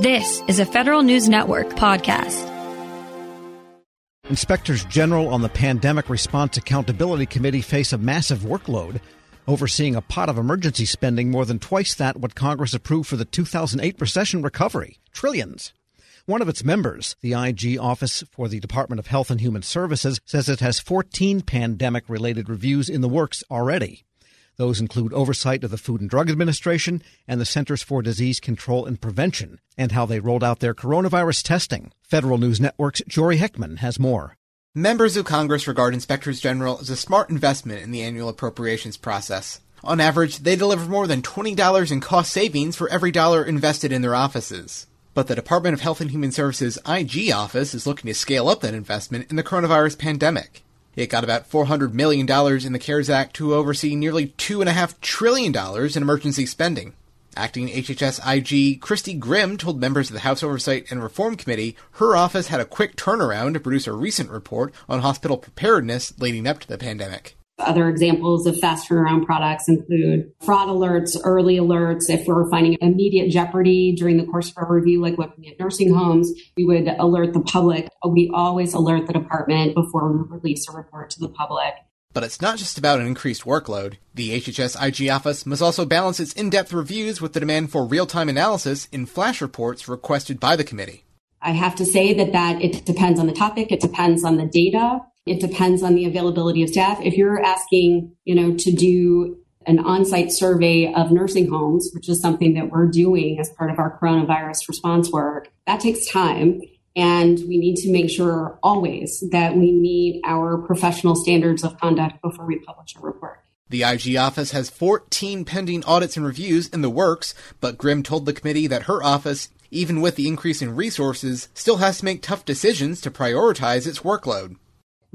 This is a Federal News Network podcast. Inspectors General on the Pandemic Response Accountability Committee face a massive workload, overseeing a pot of emergency spending more than twice that what Congress approved for the 2008 recession recovery trillions. One of its members, the IG Office for the Department of Health and Human Services, says it has 14 pandemic related reviews in the works already. Those include oversight of the Food and Drug Administration and the Centers for Disease Control and Prevention, and how they rolled out their coronavirus testing. Federal News Network's Jory Heckman has more. Members of Congress regard inspectors general as a smart investment in the annual appropriations process. On average, they deliver more than $20 in cost savings for every dollar invested in their offices. But the Department of Health and Human Services IG office is looking to scale up that investment in the coronavirus pandemic. It got about $400 million in the CARES Act to oversee nearly $2.5 trillion in emergency spending. Acting HHS IG Christy Grimm told members of the House Oversight and Reform Committee her office had a quick turnaround to produce a recent report on hospital preparedness leading up to the pandemic. Other examples of fast turnaround products include fraud alerts, early alerts. If we're finding immediate jeopardy during the course of our review, like looking at nursing homes, we would alert the public. We always alert the department before we release a report to the public. But it's not just about an increased workload. The HHS IG office must also balance its in depth reviews with the demand for real time analysis in flash reports requested by the committee. I have to say that that it depends on the topic, it depends on the data, it depends on the availability of staff. If you're asking, you know, to do an on-site survey of nursing homes, which is something that we're doing as part of our coronavirus response work, that takes time. And we need to make sure always that we meet our professional standards of conduct before we publish a report. The IG office has 14 pending audits and reviews in the works, but Grimm told the committee that her office, even with the increase in resources, still has to make tough decisions to prioritize its workload.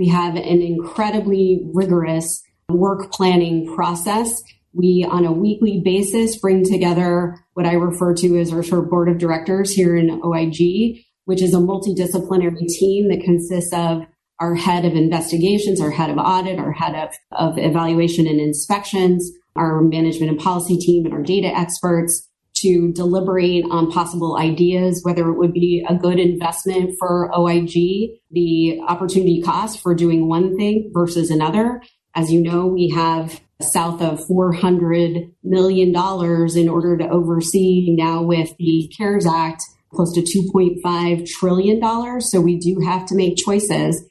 We have an incredibly rigorous work planning process. We, on a weekly basis, bring together what I refer to as our sort of board of directors here in OIG, which is a multidisciplinary team that consists of our head of investigations, our head of audit, our head of, of evaluation and inspections, our management and policy team, and our data experts to deliberate on possible ideas, whether it would be a good investment for OIG, the opportunity cost for doing one thing versus another. As you know, we have south of $400 million in order to oversee now with the CARES Act close to $2.5 trillion. So we do have to make choices.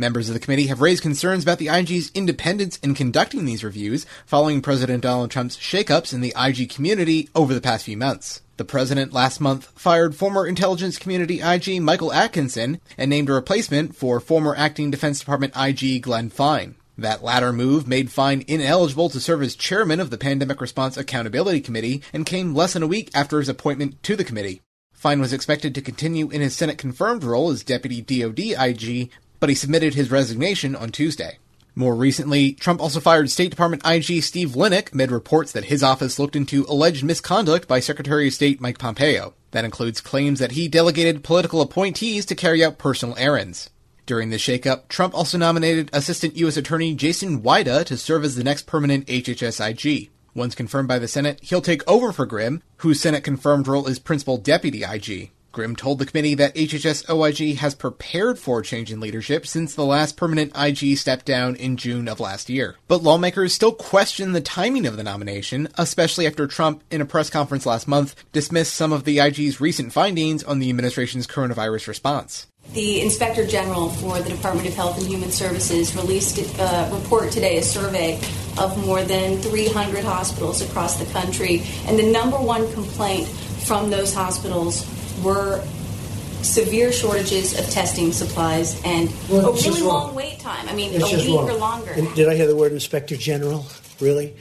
Members of the committee have raised concerns about the IG's independence in conducting these reviews following President Donald Trump's shakeups in the IG community over the past few months. The president last month fired former intelligence community IG Michael Atkinson and named a replacement for former acting Defense Department IG Glenn Fine. That latter move made Fine ineligible to serve as chairman of the Pandemic Response Accountability Committee and came less than a week after his appointment to the committee. Fine was expected to continue in his Senate confirmed role as Deputy DoD IG, but he submitted his resignation on Tuesday. More recently, Trump also fired State Department IG Steve Linick amid reports that his office looked into alleged misconduct by Secretary of State Mike Pompeo. That includes claims that he delegated political appointees to carry out personal errands. During the shakeup, Trump also nominated Assistant U.S. Attorney Jason Weida to serve as the next permanent HHS IG. Once confirmed by the Senate, he'll take over for Grimm, whose Senate confirmed role is Principal Deputy IG. Grimm told the committee that HHS OIG has prepared for a change in leadership since the last permanent IG stepped down in June of last year. But lawmakers still question the timing of the nomination, especially after Trump, in a press conference last month, dismissed some of the IG's recent findings on the administration's coronavirus response. The Inspector General for the Department of Health and Human Services released a report today, a survey of more than 300 hospitals across the country. And the number one complaint from those hospitals were severe shortages of testing supplies and well, a really long wait time. I mean, it's a week wrong. or longer. And did I hear the word Inspector General? Really?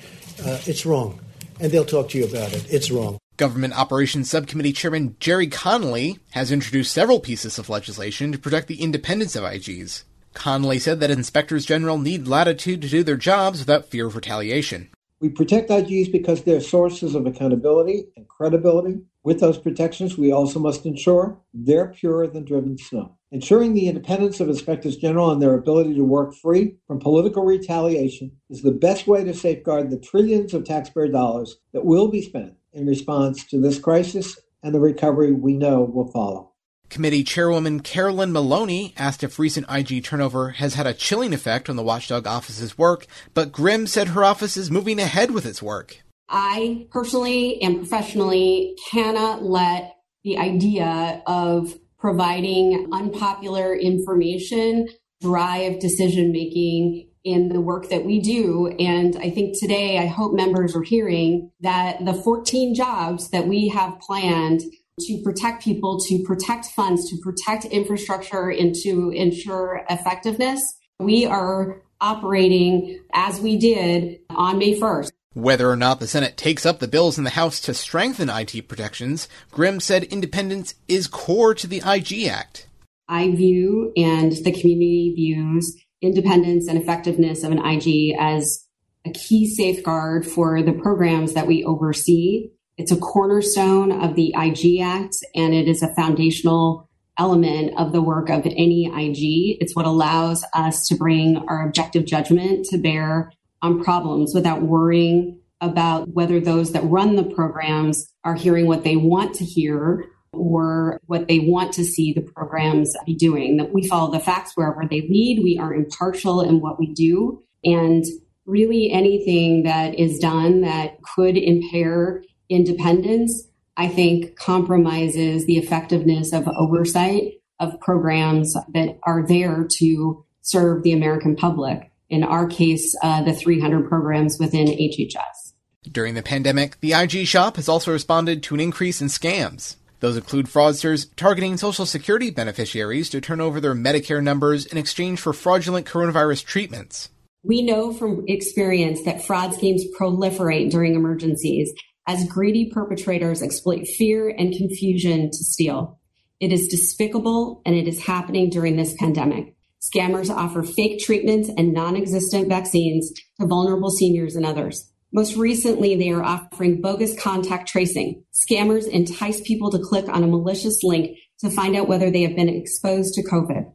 Uh, it's wrong. And they'll talk to you about it. It's wrong. Government Operations Subcommittee Chairman Gerry Connolly has introduced several pieces of legislation to protect the independence of IGs. Connolly said that inspectors general need latitude to do their jobs without fear of retaliation. We protect IGs because they're sources of accountability and credibility. With those protections, we also must ensure they're purer than driven snow. Ensuring the independence of inspectors general and their ability to work free from political retaliation is the best way to safeguard the trillions of taxpayer dollars that will be spent in response to this crisis and the recovery we know will follow. Committee Chairwoman Carolyn Maloney asked if recent IG turnover has had a chilling effect on the watchdog office's work, but Grimm said her office is moving ahead with its work. I personally and professionally cannot let the idea of providing unpopular information drive decision making in the work that we do. And I think today, I hope members are hearing that the 14 jobs that we have planned to protect people, to protect funds, to protect infrastructure, and to ensure effectiveness, we are operating as we did on May 1st. Whether or not the Senate takes up the bills in the House to strengthen IG protections, Grimm said independence is core to the IG Act. I view and the community views independence and effectiveness of an IG as a key safeguard for the programs that we oversee. It's a cornerstone of the IG Act and it is a foundational element of the work of any IG. It's what allows us to bring our objective judgment to bear on problems without worrying about whether those that run the programs are hearing what they want to hear or what they want to see the programs be doing. That we follow the facts wherever they lead. We are impartial in what we do. And really anything that is done that could impair independence, I think compromises the effectiveness of oversight of programs that are there to serve the American public. In our case, uh, the 300 programs within HHS. During the pandemic, the IG shop has also responded to an increase in scams. Those include fraudsters targeting Social Security beneficiaries to turn over their Medicare numbers in exchange for fraudulent coronavirus treatments. We know from experience that fraud schemes proliferate during emergencies as greedy perpetrators exploit fear and confusion to steal. It is despicable and it is happening during this pandemic. Scammers offer fake treatments and non existent vaccines to vulnerable seniors and others. Most recently, they are offering bogus contact tracing. Scammers entice people to click on a malicious link to find out whether they have been exposed to COVID.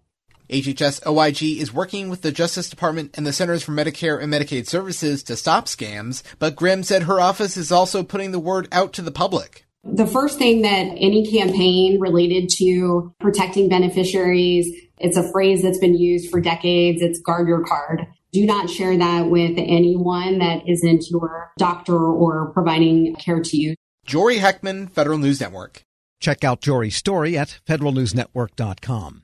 HHS OIG is working with the Justice Department and the Centers for Medicare and Medicaid Services to stop scams, but Grimm said her office is also putting the word out to the public. The first thing that any campaign related to protecting beneficiaries, it's a phrase that's been used for decades. It's guard your card do not share that with anyone that isn't your doctor or providing care to you. Jory Heckman, Federal News Network. Check out Jory's story at federalnewsnetwork.com.